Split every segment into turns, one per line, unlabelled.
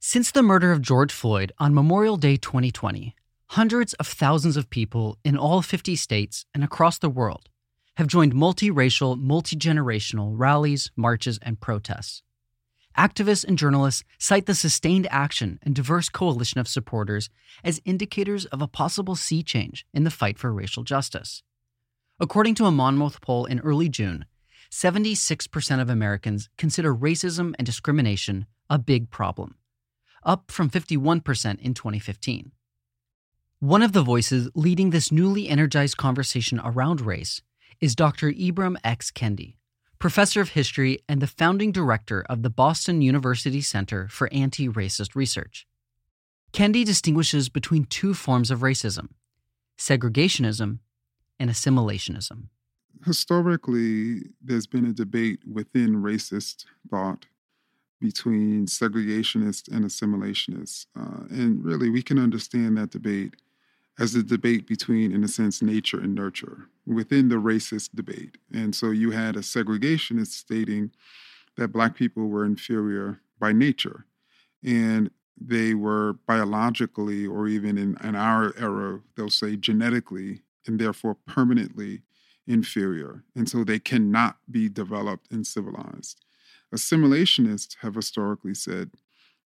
Since the murder of George Floyd on Memorial Day 2020, hundreds of thousands of people in all 50 states and across the world have joined multiracial, multi-generational rallies, marches, and protests. Activists and journalists cite the sustained action and diverse coalition of supporters as indicators of a possible sea change in the fight for racial justice. According to a Monmouth poll in early June, 76% of Americans consider racism and discrimination a big problem up from 51% in 2015. One of the voices leading this newly energized conversation around race is Dr. Ibram X. Kendi, professor of history and the founding director of the Boston University Center for Anti Racist Research. Kendi distinguishes between two forms of racism segregationism and assimilationism.
Historically, there's been a debate within racist thought between segregationists and assimilationists. Uh, and really, we can understand that debate as a debate between, in a sense, nature and nurture within the racist debate. And so you had a segregationist stating that Black people were inferior by nature. And they were biologically, or even in, in our era, they'll say genetically, and therefore permanently inferior. And so they cannot be developed and civilized. Assimilationists have historically said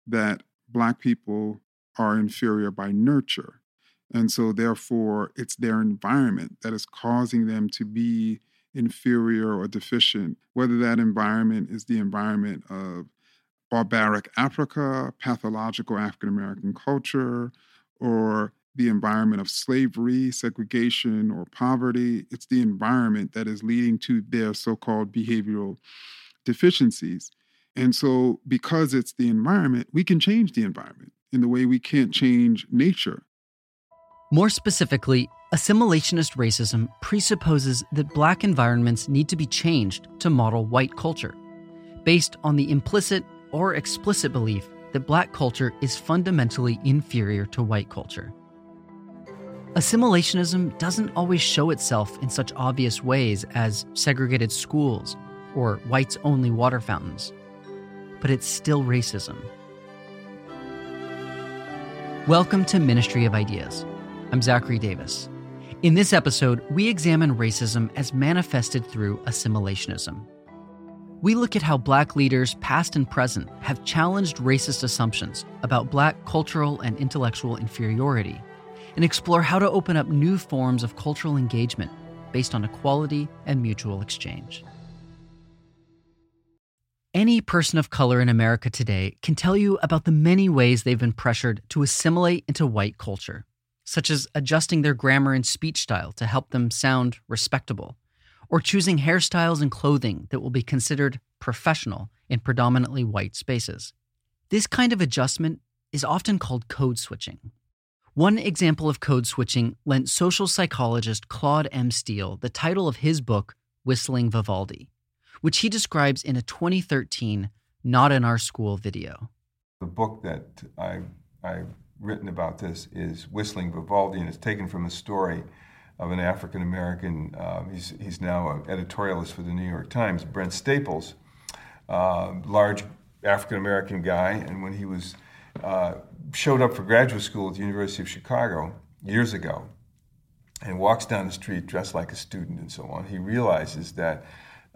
that Black people are inferior by nurture. And so, therefore, it's their environment that is causing them to be inferior or deficient, whether that environment is the environment of barbaric Africa, pathological African American culture, or the environment of slavery, segregation, or poverty. It's the environment that is leading to their so called behavioral deficiencies. And so, because it's the environment, we can change the environment in the way we can't change nature.
More specifically, assimilationist racism presupposes that black environments need to be changed to model white culture, based on the implicit or explicit belief that black culture is fundamentally inferior to white culture. Assimilationism doesn't always show itself in such obvious ways as segregated schools or whites only water fountains. But it's still racism. Welcome to Ministry of Ideas. I'm Zachary Davis. In this episode, we examine racism as manifested through assimilationism. We look at how black leaders, past and present, have challenged racist assumptions about black cultural and intellectual inferiority and explore how to open up new forms of cultural engagement based on equality and mutual exchange. Any person of color in America today can tell you about the many ways they've been pressured to assimilate into white culture, such as adjusting their grammar and speech style to help them sound respectable, or choosing hairstyles and clothing that will be considered professional in predominantly white spaces. This kind of adjustment is often called code switching. One example of code switching lent social psychologist Claude M. Steele the title of his book, Whistling Vivaldi which he describes in a 2013 Not in Our School video.
The book that I, I've written about this is Whistling Vivaldi, and it's taken from a story of an African American, uh, he's, he's now an editorialist for the New York Times, Brent Staples, uh, large African American guy, and when he was uh, showed up for graduate school at the University of Chicago years ago, and walks down the street dressed like a student and so on, he realizes that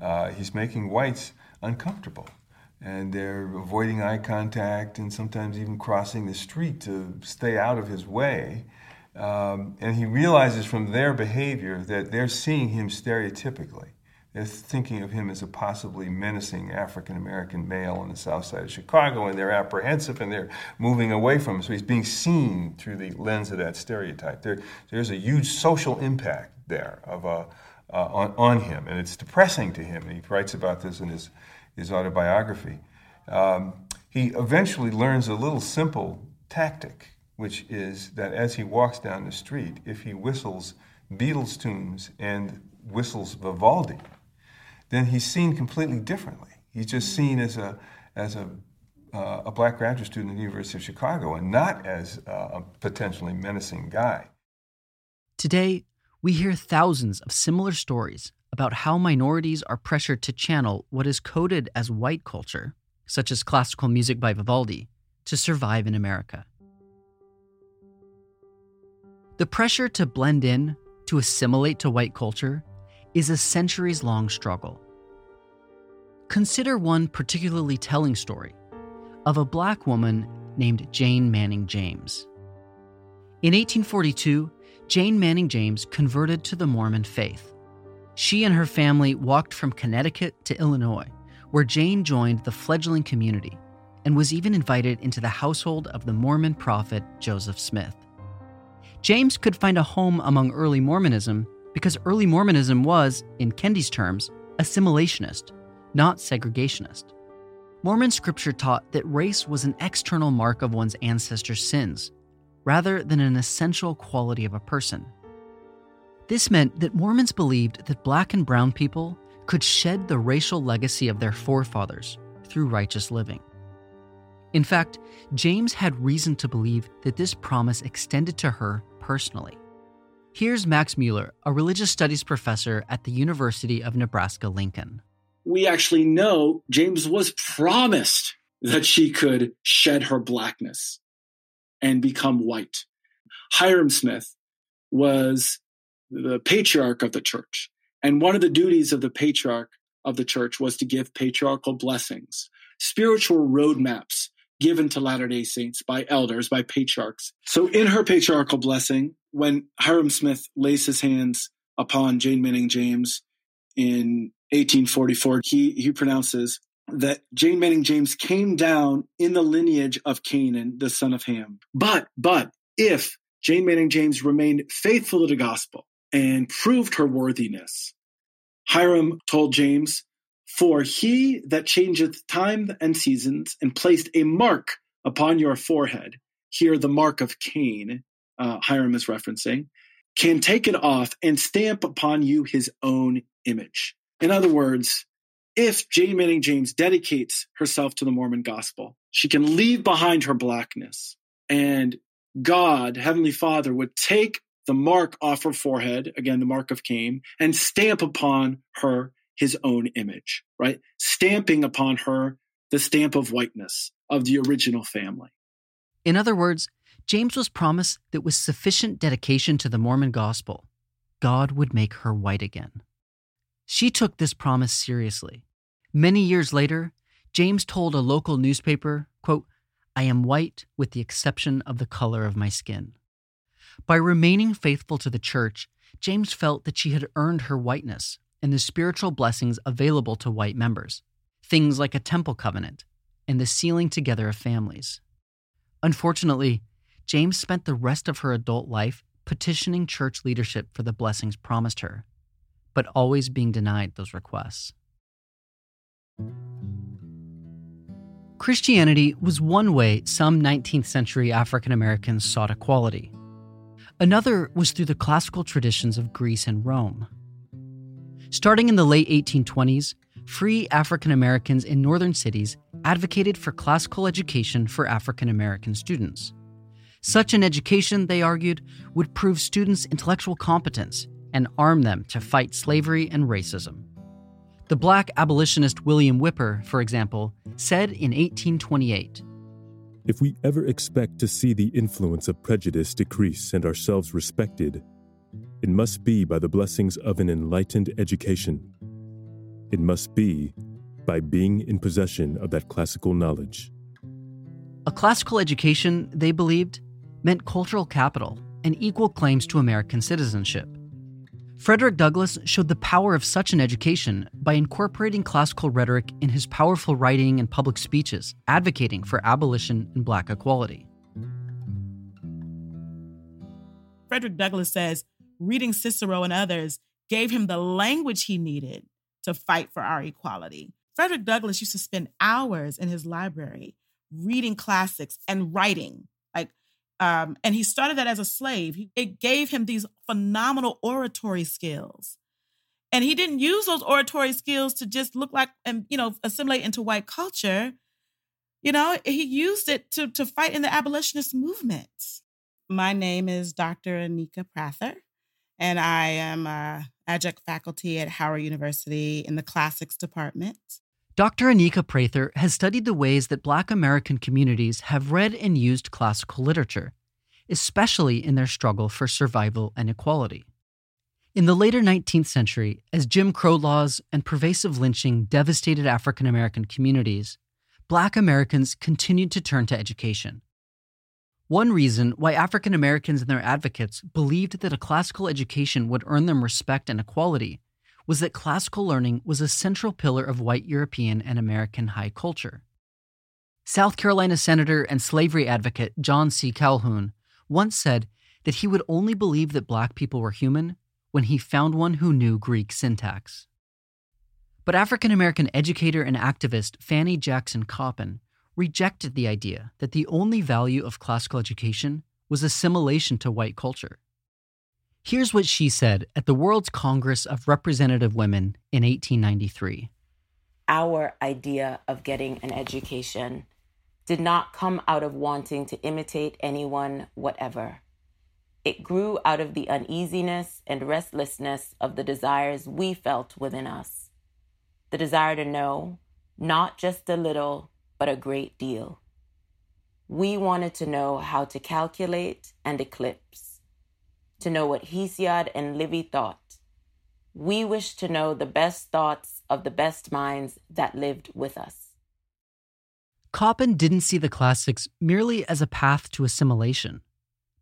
uh, he's making whites uncomfortable. and they're avoiding eye contact and sometimes even crossing the street to stay out of his way. Um, and he realizes from their behavior that they're seeing him stereotypically. They're thinking of him as a possibly menacing African American male on the south side of Chicago, and they're apprehensive and they're moving away from him. So he's being seen through the lens of that stereotype. There, there's a huge social impact there of a, uh, on, on him, and it's depressing to him. And he writes about this in his, his autobiography. Um, he eventually learns a little simple tactic, which is that as he walks down the street, if he whistles Beatles tunes and whistles Vivaldi, then he's seen completely differently. He's just seen as a, as a, uh, a black graduate student at the University of Chicago and not as uh, a potentially menacing guy.
Today, we hear thousands of similar stories about how minorities are pressured to channel what is coded as white culture, such as classical music by Vivaldi, to survive in America. The pressure to blend in, to assimilate to white culture, is a centuries long struggle. Consider one particularly telling story of a black woman named Jane Manning James. In 1842, Jane Manning James converted to the Mormon faith. She and her family walked from Connecticut to Illinois, where Jane joined the fledgling community and was even invited into the household of the Mormon prophet Joseph Smith. James could find a home among early Mormonism because early Mormonism was, in Kendi's terms, assimilationist, not segregationist. Mormon scripture taught that race was an external mark of one's ancestors' sins, rather than an essential quality of a person. This meant that Mormons believed that black and brown people could shed the racial legacy of their forefathers through righteous living. In fact, James had reason to believe that this promise extended to her personally. Here's Max Mueller, a religious studies professor at the University of Nebraska Lincoln.
We actually know James was promised that she could shed her blackness and become white. Hyrum Smith was the patriarch of the church. And one of the duties of the patriarch of the church was to give patriarchal blessings, spiritual roadmaps given to Latter day Saints by elders, by patriarchs. So, in her patriarchal blessing, when Hyrum Smith lays his hands upon Jane Manning James in 1844, he, he pronounces that Jane Manning James came down in the lineage of Canaan, the son of Ham. But, but if Jane Manning James remained faithful to the gospel and proved her worthiness, Hyrum told James, For he that changeth time and seasons and placed a mark upon your forehead, here the mark of Cain, uh, Hyrum is referencing, can take it off and stamp upon you his own image. In other words, if Jane Manning James dedicates herself to the Mormon gospel, she can leave behind her blackness and God, Heavenly Father, would take the mark off her forehead, again, the mark of Cain, and stamp upon her his own image, right? Stamping upon her the stamp of whiteness of the original family.
In other words, James was promised that with sufficient dedication to the Mormon gospel, God would make her white again. She took this promise seriously. Many years later, James told a local newspaper, quote, I am white with the exception of the color of my skin. By remaining faithful to the church, James felt that she had earned her whiteness and the spiritual blessings available to white members, things like a temple covenant and the sealing together of families. Unfortunately, James spent the rest of her adult life petitioning church leadership for the blessings promised her, but always being denied those requests. Christianity was one way some 19th century African Americans sought equality. Another was through the classical traditions of Greece and Rome. Starting in the late 1820s, free African Americans in northern cities advocated for classical education for African American students. Such an education, they argued, would prove students' intellectual competence and arm them to fight slavery and racism. The black abolitionist William Whipper, for example, said in 1828
If we ever expect to see the influence of prejudice decrease and ourselves respected, it must be by the blessings of an enlightened education. It must be by being in possession of that classical knowledge.
A classical education, they believed, meant cultural capital and equal claims to American citizenship. Frederick Douglass showed the power of such an education by incorporating classical rhetoric in his powerful writing and public speeches advocating for abolition and black equality.
Frederick Douglass says reading Cicero and others gave him the language he needed to fight for our equality. Frederick Douglass used to spend hours in his library reading classics and writing. Um, and he started that as a slave. It gave him these phenomenal oratory skills. And he didn't use those oratory skills to just look like and you know assimilate into white culture. You know, he used it to to fight in the abolitionist movement. My name is Dr. Anika Prather, and I am adjunct faculty at Howard University in the classics department.
Dr. Anika Prather has studied the ways that Black American communities have read and used classical literature, especially in their struggle for survival and equality. In the later 19th century, as Jim Crow laws and pervasive lynching devastated African American communities, Black Americans continued to turn to education. One reason why African Americans and their advocates believed that a classical education would earn them respect and equality was that classical learning was a central pillar of white European and American high culture. South Carolina Senator and slavery advocate John C. Calhoun once said that he would only believe that black people were human when he found one who knew Greek syntax. But African American educator and activist Fanny Jackson Coppin rejected the idea that the only value of classical education was assimilation to white culture. Here's what she said at the World's Congress of Representative Women in 1893.
Our idea of getting an education did not come out of wanting to imitate anyone, whatever. It grew out of the uneasiness and restlessness of the desires we felt within us. The desire to know, not just a little, but a great deal. We wanted to know how to calculate and eclipse to know what Hesiod and Livy thought. We wish to know the best thoughts of the best minds that lived with us.
Coppin didn't see the classics merely as a path to assimilation,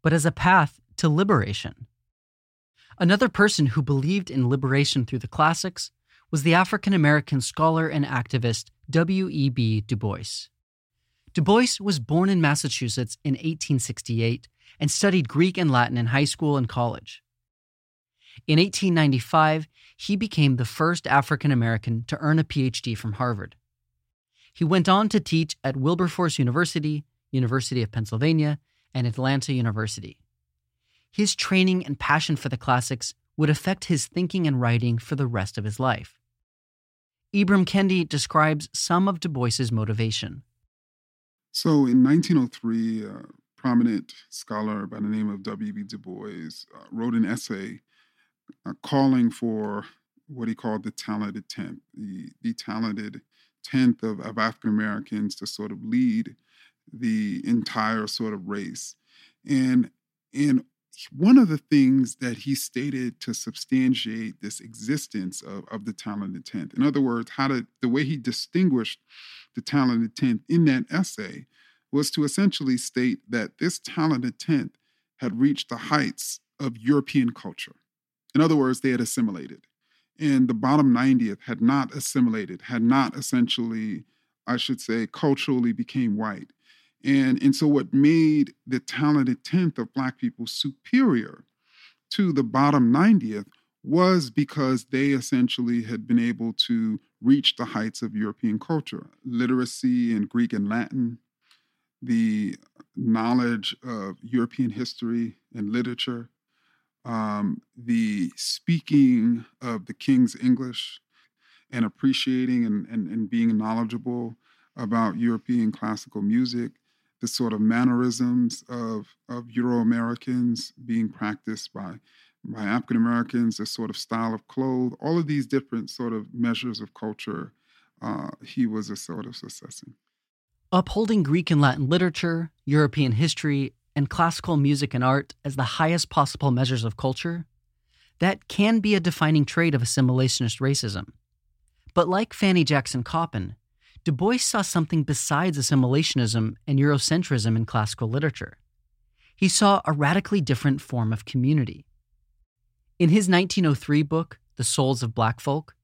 but as a path to liberation. Another person who believed in liberation through the classics was the African American scholar and activist W.E.B. Du Bois. Du Bois was born in Massachusetts in 1868 and studied Greek and Latin in high school and college. In 1895, he became the first African American to earn a PhD from Harvard. He went on to teach at Wilberforce University, University of Pennsylvania, and Atlanta University. His training and passion for the classics would affect his thinking and writing for the rest of his life. Ibram Kendi describes some of Du Bois's motivation.
So in 1903, uh, prominent scholar by the name of W.B. Du Bois uh, wrote an essay uh, calling for what he called the talented tenth, the, the talented tenth of, of African Americans to sort of lead the entire sort of race. And, and one of the things that he stated to substantiate this existence of, of the talented tenth, in other words, how to the way he distinguished the talented tenth in that essay was to essentially state that this talented tenth had reached the heights of European culture. In other words, they had assimilated. And the bottom 90th had not assimilated, had not essentially, I should say, culturally became white. And, and so, what made the talented 10th of Black people superior to the bottom 90th was because they essentially had been able to reach the heights of European culture, literacy in Greek and Latin, the knowledge of European history and literature, um, the speaking of the King's English, and appreciating and, and, and being knowledgeable about European classical music, the sort of mannerisms of, of Euro Americans being practiced by, by African Americans, the sort of style of clothes, all of these different sort of measures of culture, uh, he was a sort of assessing.
Upholding Greek and Latin literature, European history, and classical music and art as the highest possible measures of culture, that can be a defining trait of assimilationist racism. But like Fanny Jackson Coppin, Du Bois saw something besides assimilationism and Eurocentrism in classical literature. He saw a radically different form of community. In his 1903 book, The Souls of Black Folk,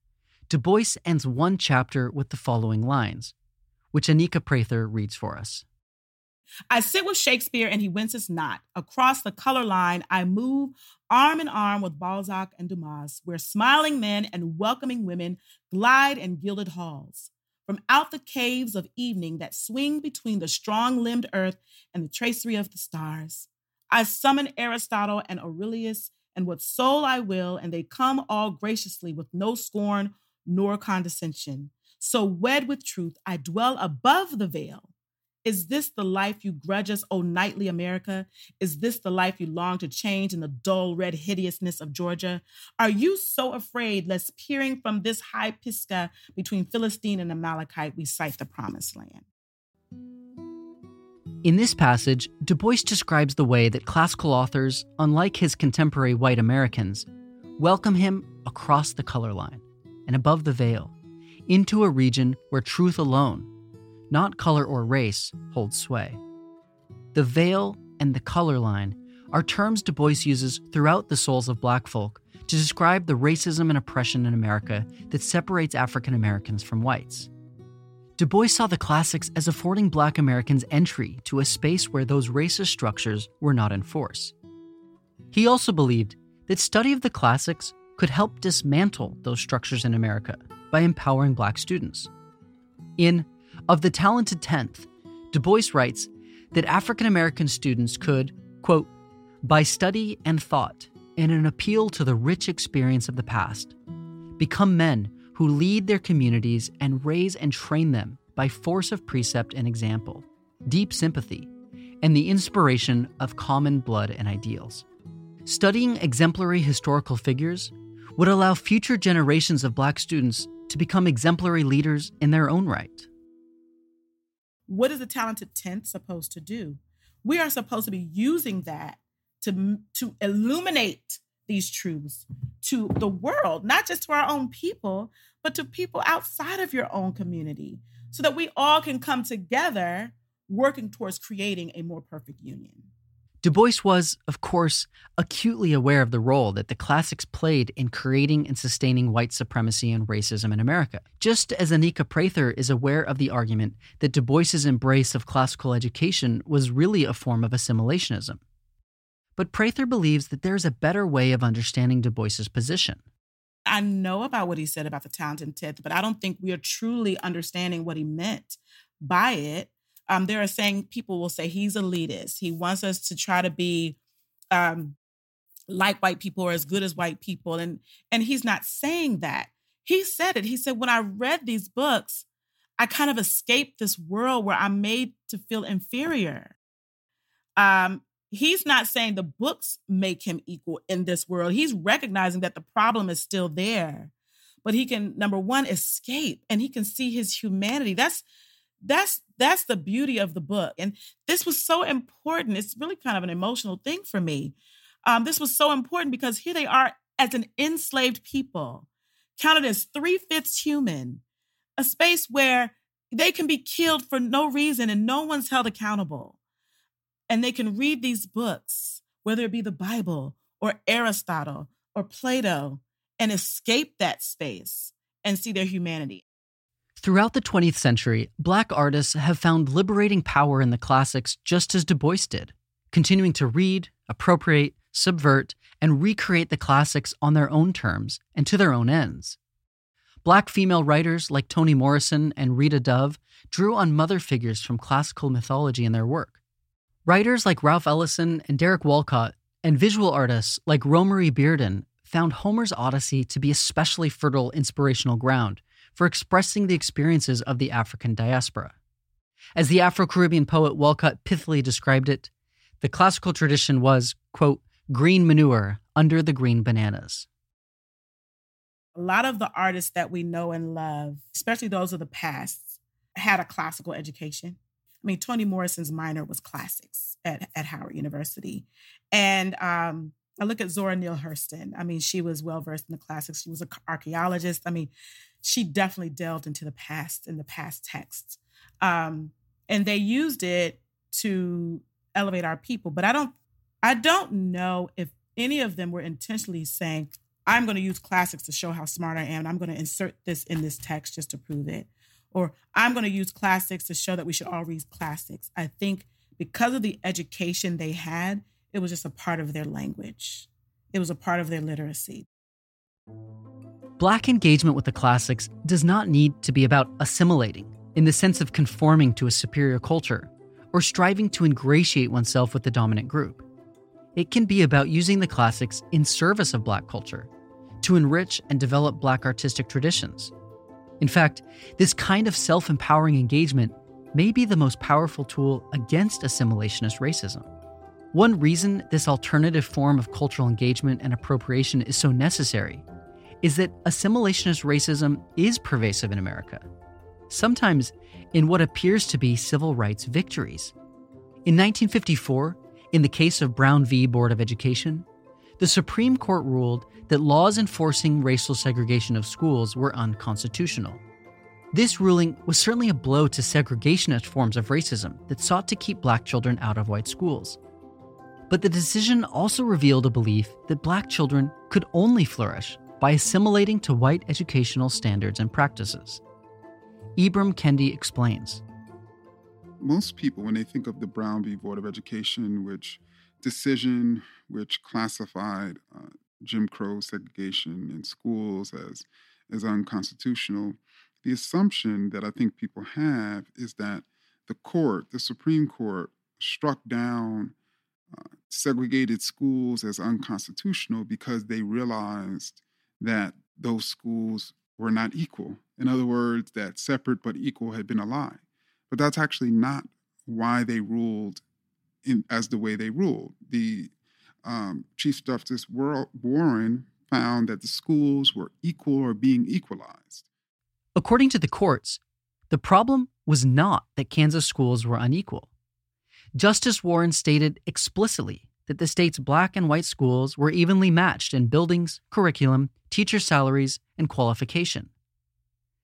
Du Bois ends one chapter with the following lines, which Anika Prather reads for us.
I sit with Shakespeare and he winces not. Across the color line, I move arm in arm with Balzac and Dumas, where smiling men and welcoming women glide in gilded halls. From out the caves of evening that swing between the strong limbed earth and the tracery of the stars, I summon Aristotle and Aurelius, and what soul I will, and they come all graciously with no scorn nor condescension. So, wed with truth, I dwell above the veil is this the life you grudge us, O knightly America? Is this the life you long to change in the dull red hideousness of Georgia? Are you so afraid lest peering from this high Pisgah between Philistine and Amalekite, we sight the promised land?
In this passage, Du Bois describes the way that classical authors, unlike his contemporary white Americans, welcome him across the color line and above the veil into a region where truth alone not color or race, holds sway. The veil and the color line are terms Du Bois uses throughout the souls of black folk to describe the racism and oppression in America that separates African Americans from whites. Du Bois saw the classics as affording black Americans entry to a space where those racist structures were not in force. He also believed that study of the classics could help dismantle those structures in America by empowering black students. In of the talented 10th, Du Bois writes that African American students could, quote, by study and thought, and an appeal to the rich experience of the past, become men who lead their communities and raise and train them by force of precept and example, deep sympathy, and the inspiration of common blood and ideals. Studying exemplary historical figures would allow future generations of black students to become exemplary leaders in their own right.
What is the talented 10th supposed to do? We are supposed to be using that to, to illuminate these truths to the world, not just to our own people, but to people outside of your own community, so that we all can come together working towards creating a more perfect union.
Du Bois was, of course, acutely aware of the role that the classics played in creating and sustaining white supremacy and racism in America, just as Anika Prather is aware of the argument that Du Bois's embrace of classical education was really a form of assimilationism. But Prather believes that there's a better way of understanding Du Bois's position.
I know about what he said about the talented tenth, but I don't think we are truly understanding what he meant by it um, there are saying people will say he's elitist. He wants us to try to be um, like white people or as good as white people, and and he's not saying that. He said it. He said, when I read these books, I kind of escaped this world where I'm made to feel inferior. Um, he's not saying the books make him equal in this world. He's recognizing that the problem is still there, but he can number one escape and he can see his humanity. That's that's that's the beauty of the book and this was so important it's really kind of an emotional thing for me. Um, this was so important because here they are as an enslaved people counted as three-fifths human a space where they can be killed for no reason and no one's held accountable. And they can read these books whether it be the bible or aristotle or plato and escape that space and see their humanity
Throughout the 20th century, black artists have found liberating power in the classics just as Du Bois did, continuing to read, appropriate, subvert, and recreate the classics on their own terms and to their own ends. Black female writers like Toni Morrison and Rita Dove drew on mother figures from classical mythology in their work. Writers like Ralph Ellison and Derek Walcott, and visual artists like Romare Bearden found Homer's Odyssey to be especially fertile inspirational ground for expressing the experiences of the African diaspora. As the Afro Caribbean poet Walcott pithily described it, the classical tradition was, quote, green manure under the green bananas.
A lot of the artists that we know and love, especially those of the past, had a classical education. I mean, Toni Morrison's minor was classics at, at Howard University. And um, I look at Zora Neale Hurston. I mean, she was well versed in the classics. She was an archaeologist. I mean, she definitely delved into the past and the past texts. Um, and they used it to elevate our people. But I don't I don't know if any of them were intentionally saying, I'm going to use classics to show how smart I am. And I'm going to insert this in this text just to prove it. Or I'm going to use classics to show that we should all read classics. I think because of the education they had, it was just a part of their language, it was a part of their literacy.
Black engagement with the classics does not need to be about assimilating in the sense of conforming to a superior culture or striving to ingratiate oneself with the dominant group. It can be about using the classics in service of Black culture to enrich and develop Black artistic traditions. In fact, this kind of self empowering engagement may be the most powerful tool against assimilationist racism. One reason this alternative form of cultural engagement and appropriation is so necessary is that assimilationist racism is pervasive in America, sometimes in what appears to be civil rights victories. In 1954, in the case of Brown v. Board of Education, the Supreme Court ruled that laws enforcing racial segregation of schools were unconstitutional. This ruling was certainly a blow to segregationist forms of racism that sought to keep black children out of white schools. But the decision also revealed a belief that black children could only flourish by assimilating to white educational standards and practices. Ibram Kendi explains.
Most people, when they think of the Brown v. Board of Education, which decision which classified uh, Jim Crow segregation in schools as, as unconstitutional, the assumption that I think people have is that the court, the Supreme Court, struck down uh, segregated schools as unconstitutional because they realized that those schools were not equal. In other words, that separate but equal had been a lie. But that's actually not why they ruled in, as the way they ruled. The um, Chief Justice Warren found that the schools were equal or being equalized.
According to the courts, the problem was not that Kansas schools were unequal. Justice Warren stated explicitly that the state's black and white schools were evenly matched in buildings, curriculum, teacher salaries, and qualification.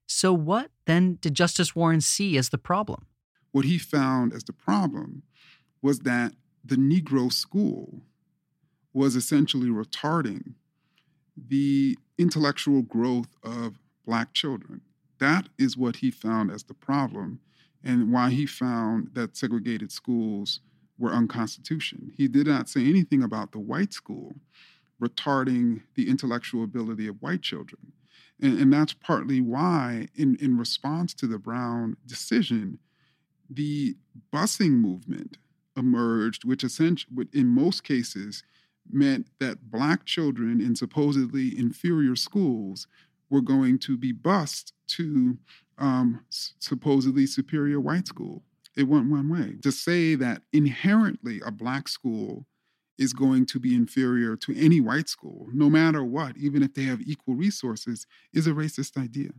So, what then did Justice Warren see as the problem?
What he found as the problem was that the Negro school was essentially retarding the intellectual growth of Black children. That is what he found as the problem, and why he found that segregated schools were unconstitutional. He did not say anything about the white school retarding the intellectual ability of white children. And, and that's partly why, in, in response to the Brown decision, the busing movement emerged, which essentially, in most cases, meant that black children in supposedly inferior schools were going to be bused to um, supposedly superior white school. It went one way. To say that inherently a black school is going to be inferior to any white school, no matter what, even if they have equal resources, is a racist idea.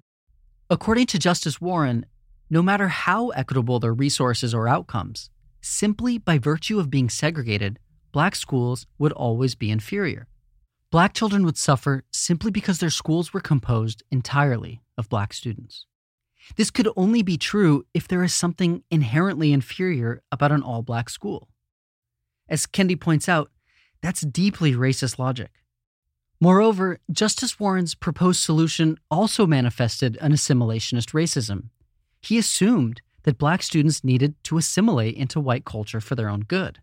According to Justice Warren, no matter how equitable their resources or outcomes, simply by virtue of being segregated, black schools would always be inferior. Black children would suffer simply because their schools were composed entirely of black students. This could only be true if there is something inherently inferior about an all black school. As Kendi points out, that's deeply racist logic. Moreover, Justice Warren's proposed solution also manifested an assimilationist racism. He assumed that black students needed to assimilate into white culture for their own good.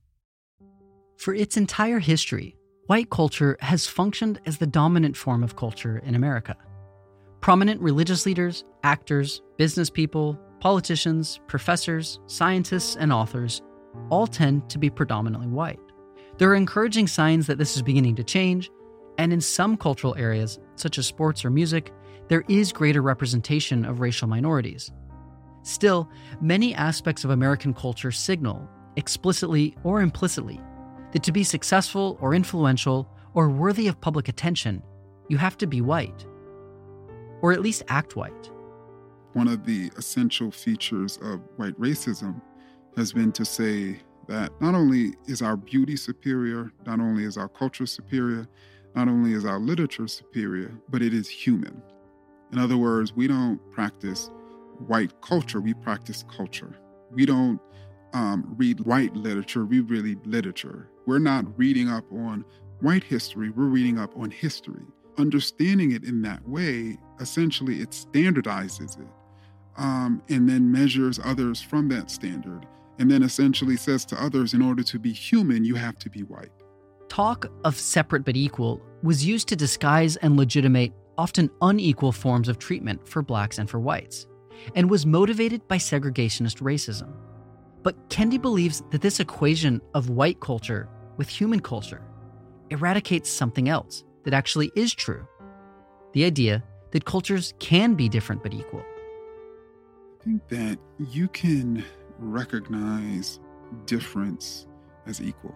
For its entire history, white culture has functioned as the dominant form of culture in America. Prominent religious leaders, actors, business people, politicians, professors, scientists, and authors all tend to be predominantly white. There are encouraging signs that this is beginning to change, and in some cultural areas, such as sports or music, there is greater representation of racial minorities. Still, many aspects of American culture signal, explicitly or implicitly, that to be successful or influential or worthy of public attention, you have to be white. Or at least act white.
One of the essential features of white racism has been to say that not only is our beauty superior, not only is our culture superior, not only is our literature superior, but it is human. In other words, we don't practice white culture, we practice culture. We don't um, read white literature, we read literature. We're not reading up on white history, we're reading up on history. Understanding it in that way, essentially, it standardizes it um, and then measures others from that standard, and then essentially says to others, in order to be human, you have to be white.
Talk of separate but equal was used to disguise and legitimate often unequal forms of treatment for blacks and for whites, and was motivated by segregationist racism. But Kendi believes that this equation of white culture with human culture eradicates something else that actually is true the idea that cultures can be different but equal.
I think that you can recognize difference as equal.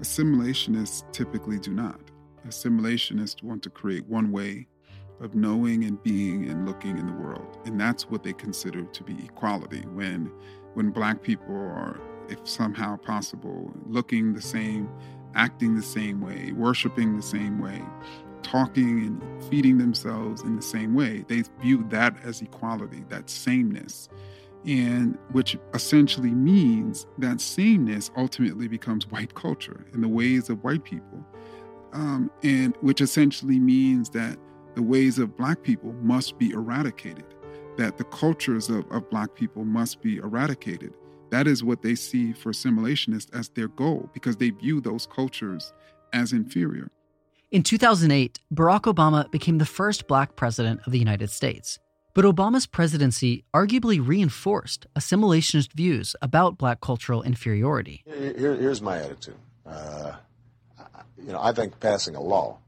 Assimilationists typically do not. Assimilationists want to create one way of knowing and being and looking in the world. And that's what they consider to be equality when when black people are if somehow possible looking the same, acting the same way, worshiping the same way, talking and feeding themselves in the same way. They view that as equality, that sameness. And which essentially means that sameness ultimately becomes white culture and the ways of white people. Um, and which essentially means that the ways of black people must be eradicated, that the cultures of, of black people must be eradicated. That is what they see for assimilationists as their goal because they view those cultures as inferior.
In 2008, Barack Obama became the first black president of the United States. But Obama's presidency arguably reinforced assimilationist views about black cultural inferiority.
Here, here's my attitude. Uh, you know, I think passing a law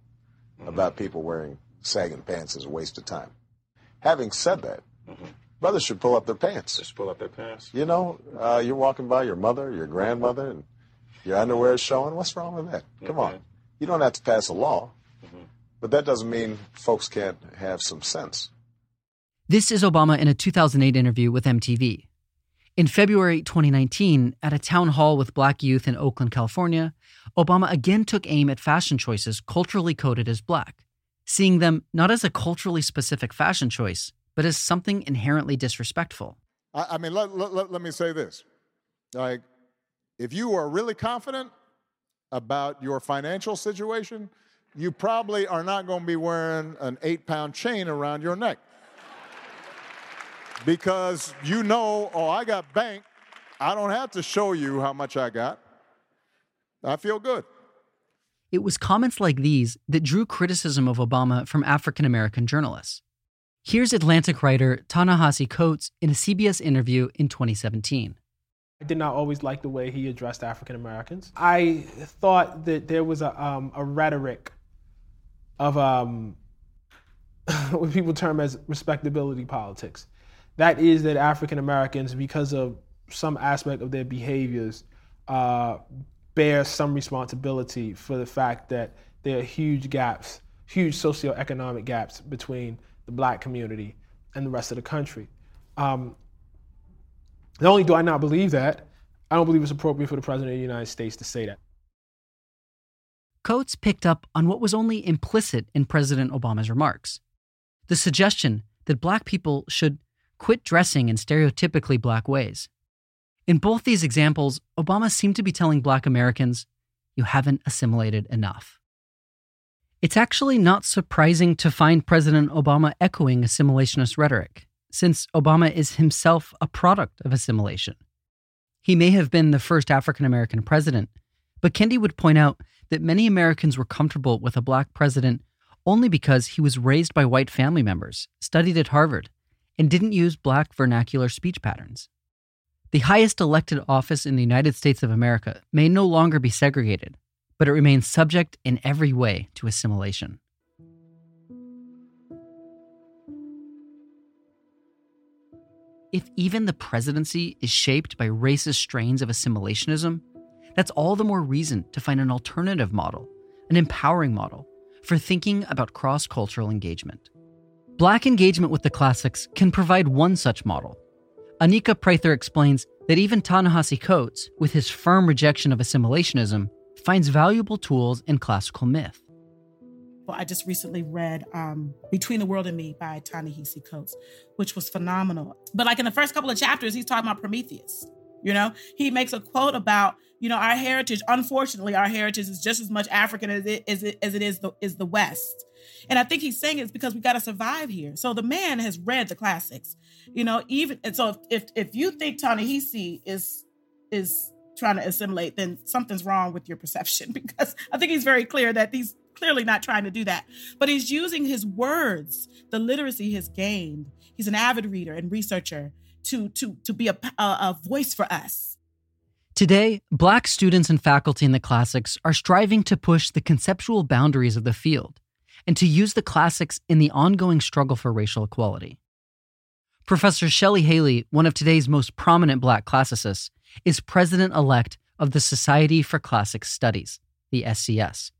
about people wearing sagging pants is a waste of time. Having said that, brothers should pull up their pants.
Just pull up their pants.
You know, uh, you're walking by your mother, your grandmother, and your underwear is showing. What's wrong with that? Come okay. on. You don't have to pass a law, mm-hmm. but that doesn't mean folks can't have some sense.
This is Obama in a 2008 interview with MTV. In February 2019, at a town hall with black youth in Oakland, California, Obama again took aim at fashion choices culturally coded as black seeing them not as a culturally specific fashion choice, but as something inherently disrespectful.
I, I mean, let, let, let me say this. Like, if you are really confident about your financial situation, you probably are not going to be wearing an eight pound chain around your neck. because you know, oh, I got bank. I don't have to show you how much I got. I feel good.
It was comments like these that drew criticism of Obama from African American journalists. Here's Atlantic writer Ta-Nehisi Coates in a CBS interview in 2017.
I did not always like the way he addressed African Americans. I thought that there was a, um, a rhetoric of um, what people term as respectability politics. That is that African Americans, because of some aspect of their behaviors, uh, bear some responsibility for the fact that there are huge gaps, huge socioeconomic gaps between the black community and the rest of the country. Um, not only do I not believe that, I don't believe it's appropriate for the President of the United States to say that.
Coates picked up on what was only implicit in President Obama's remarks the suggestion that black people should quit dressing in stereotypically black ways. In both these examples, Obama seemed to be telling black Americans, you haven't assimilated enough. It's actually not surprising to find President Obama echoing assimilationist rhetoric, since Obama is himself a product of assimilation. He may have been the first African American president, but Kendi would point out that many Americans were comfortable with a black president only because he was raised by white family members, studied at Harvard, and didn't use black vernacular speech patterns. The highest elected office in the United States of America may no longer be segregated, but it remains subject in every way to assimilation. If even the presidency is shaped by racist strains of assimilationism, that's all the more reason to find an alternative model, an empowering model, for thinking about cross cultural engagement. Black engagement with the classics can provide one such model Anika Prather explains that even Ta-Nehisi Coates, with his firm rejection of assimilationism, finds valuable tools in classical myth.
Well, I just recently read um, Between the World and Me by Ta-Nehisi Coates, which was phenomenal. But like in the first couple of chapters, he's talking about Prometheus. You know, he makes a quote about, you know, our heritage. Unfortunately, our heritage is just as much African as it, as it, as it is the is the West. And I think he's saying it's because we got to survive here. So the man has read the classics, you know. Even and so, if if, if you think Ta-Nehisi is is trying to assimilate, then something's wrong with your perception because I think he's very clear that he's clearly not trying to do that. But he's using his words, the literacy he's gained. He's an avid reader and researcher to to to be a, a, a voice for us.
Today, Black students and faculty in the classics are striving to push the conceptual boundaries of the field and to use the classics in the ongoing struggle for racial equality. Professor Shelley Haley, one of today's most prominent Black classicists, is president elect of the Society for Classical Studies, the SCS,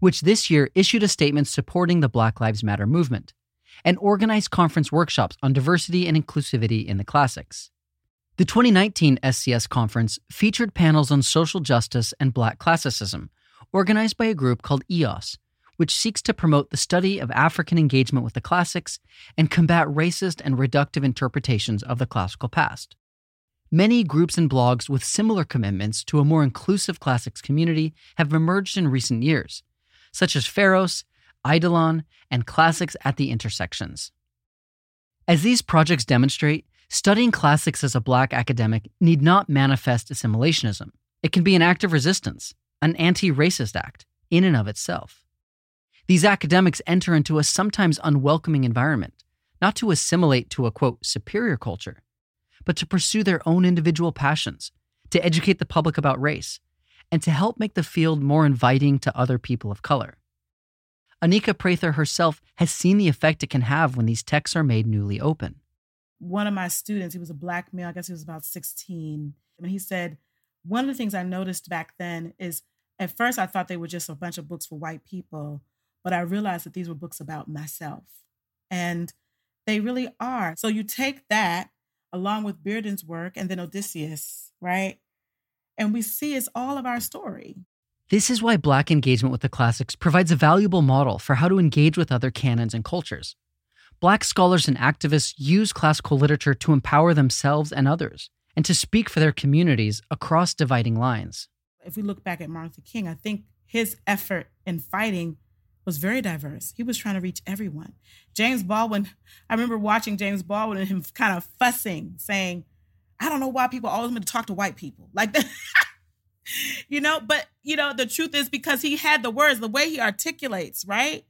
which this year issued a statement supporting the Black Lives Matter movement and organized conference workshops on diversity and inclusivity in the classics. The 2019 SCS conference featured panels on social justice and Black classicism, organized by a group called EOS, which seeks to promote the study of African engagement with the classics and combat racist and reductive interpretations of the classical past. Many groups and blogs with similar commitments to a more inclusive classics community have emerged in recent years, such as Pharos, Eidolon, and Classics at the Intersections. As these projects demonstrate, studying classics as a black academic need not manifest assimilationism. It can be an act of resistance, an anti racist act, in and of itself. These academics enter into a sometimes unwelcoming environment, not to assimilate to a quote, superior culture, but to pursue their own individual passions, to educate the public about race, and to help make the field more inviting to other people of color. Anika Prather herself has seen the effect it can have when these texts are made newly open.
One of my students, he was a black male, I guess he was about 16, and he said, One of the things I noticed back then is at first I thought they were just a bunch of books for white people, but I realized that these were books about myself. And they really are. So you take that along with Bearden's work and then Odysseus, right? And we see it's all of our story.
This is why Black engagement with the classics provides a valuable model for how to engage with other canons and cultures. Black scholars and activists use classical literature to empower themselves and others, and to speak for their communities across dividing lines.
If we look back at Martin Luther King, I think his effort in fighting was very diverse. He was trying to reach everyone. James Baldwin, I remember watching James Baldwin and him kind of fussing, saying, I don't know why people always want to talk to white people. Like that. you know, but you know, the truth is because he had the words, the way he articulates, right?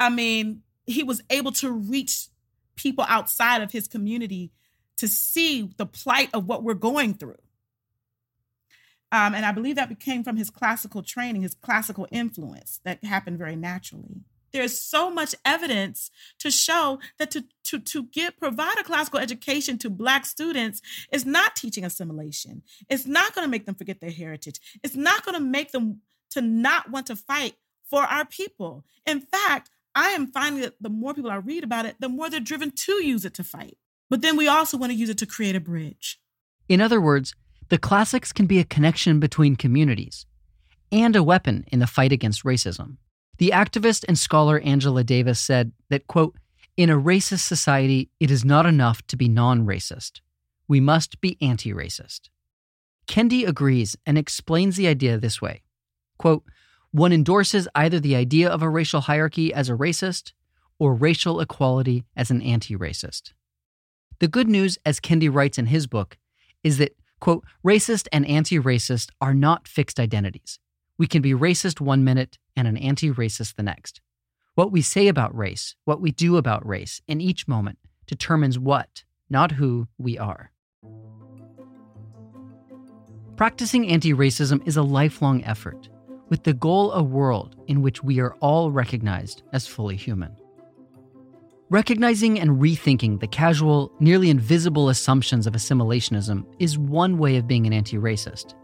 I mean, he was able to reach people outside of his community to see the plight of what we're going through. Um, and I believe that came from his classical training, his classical influence that happened very naturally. There's so much evidence to show that to to to give provide a classical education to black students is not teaching assimilation. It's not going to make them forget their heritage. It's not going to make them to not want to fight for our people. In fact i am finding that the more people i read about it the more they're driven to use it to fight. But then we also want to use it to create a bridge.
In other words the classics can be a connection between communities and a weapon in the fight against racism the activist and scholar Angela Davis said that, quote, in a racist society, it is not enough to be non racist. We must be anti racist. Kendi agrees and explains the idea this way quote, one endorses either the idea of a racial hierarchy as a racist or racial equality as an anti racist. The good news, as Kendi writes in his book, is that, quote, racist and anti racist are not fixed identities. We can be racist one minute and an anti racist the next. What we say about race, what we do about race in each moment determines what, not who, we are. Practicing anti racism is a lifelong effort, with the goal a world in which we are all recognized as fully human. Recognizing and rethinking the casual, nearly invisible assumptions of assimilationism is one way of being an anti racist.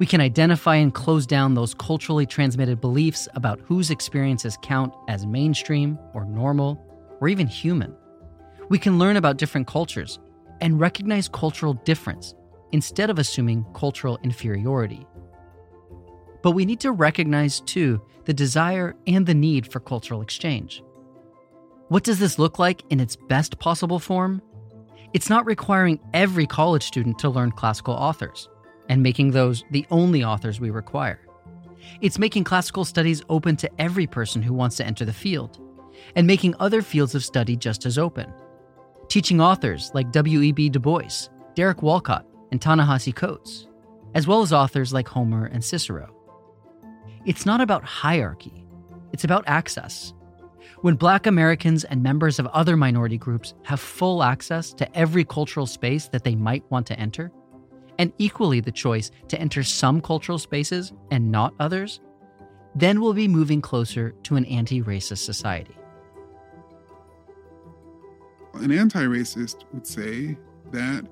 We can identify and close down those culturally transmitted beliefs about whose experiences count as mainstream or normal or even human. We can learn about different cultures and recognize cultural difference instead of assuming cultural inferiority. But we need to recognize, too, the desire and the need for cultural exchange. What does this look like in its best possible form? It's not requiring every college student to learn classical authors and making those the only authors we require. It's making classical studies open to every person who wants to enter the field and making other fields of study just as open. Teaching authors like W.E.B. Du Bois, Derek Walcott, and Ta-Nehisi Coates, as well as authors like Homer and Cicero. It's not about hierarchy, it's about access. When Black Americans and members of other minority groups have full access to every cultural space that they might want to enter, and equally the choice to enter some cultural spaces and not others, then we'll be moving closer to an anti racist society.
An anti racist would say that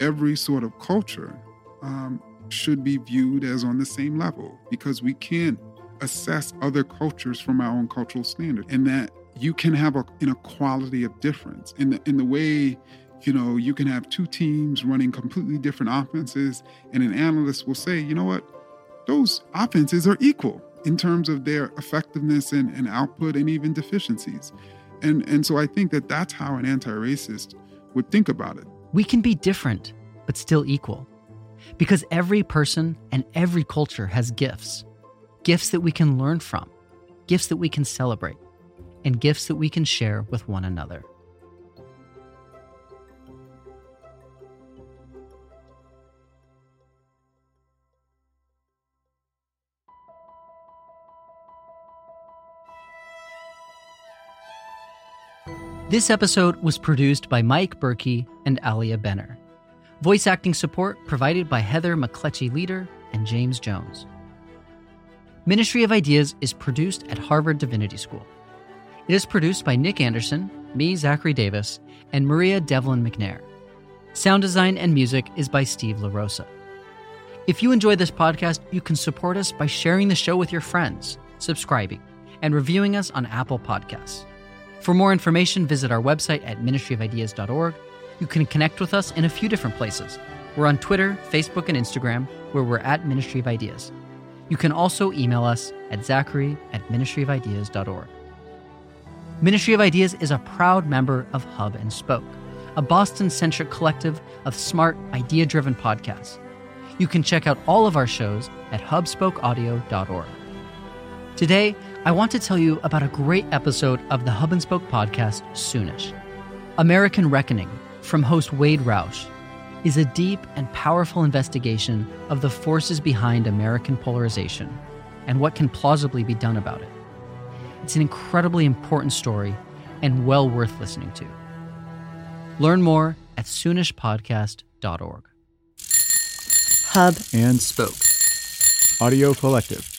every sort of culture um, should be viewed as on the same level because we can't assess other cultures from our own cultural standard and that you can have an inequality of difference. In the in the way you know you can have two teams running completely different offenses and an analyst will say you know what? Those offenses are equal in terms of their effectiveness and, and output and even deficiencies. And and so i think that that's how an anti-racist would think about it.
We can be different but still equal. Because every person and every culture has gifts gifts that we can learn from, gifts that we can celebrate, and gifts that we can share with one another. This episode was produced by Mike Berkey and Alia Benner. Voice acting support provided by Heather McCletchy Leader and James Jones. Ministry of Ideas is produced at Harvard Divinity School. It is produced by Nick Anderson, me, Zachary Davis, and Maria Devlin McNair. Sound design and music is by Steve LaRosa. If you enjoy this podcast, you can support us by sharing the show with your friends, subscribing, and reviewing us on Apple Podcasts. For more information, visit our website at ministryofideas.org. You can connect with us in a few different places. We're on Twitter, Facebook, and Instagram, where we're at Ministry of Ideas. You can also email us at zachary at ministryofideas.org. Ministry of Ideas is a proud member of Hub and Spoke, a Boston centric collective of smart, idea driven podcasts. You can check out all of our shows at hubspokeaudio.org. Today, I want to tell you about a great episode of the Hub and Spoke podcast, Soonish. American Reckoning, from host Wade Roush, is a deep and powerful investigation of the forces behind American polarization and what can plausibly be done about it. It's an incredibly important story and well worth listening to. Learn more at soonishpodcast.org.
Hub
and Spoke Audio Collective.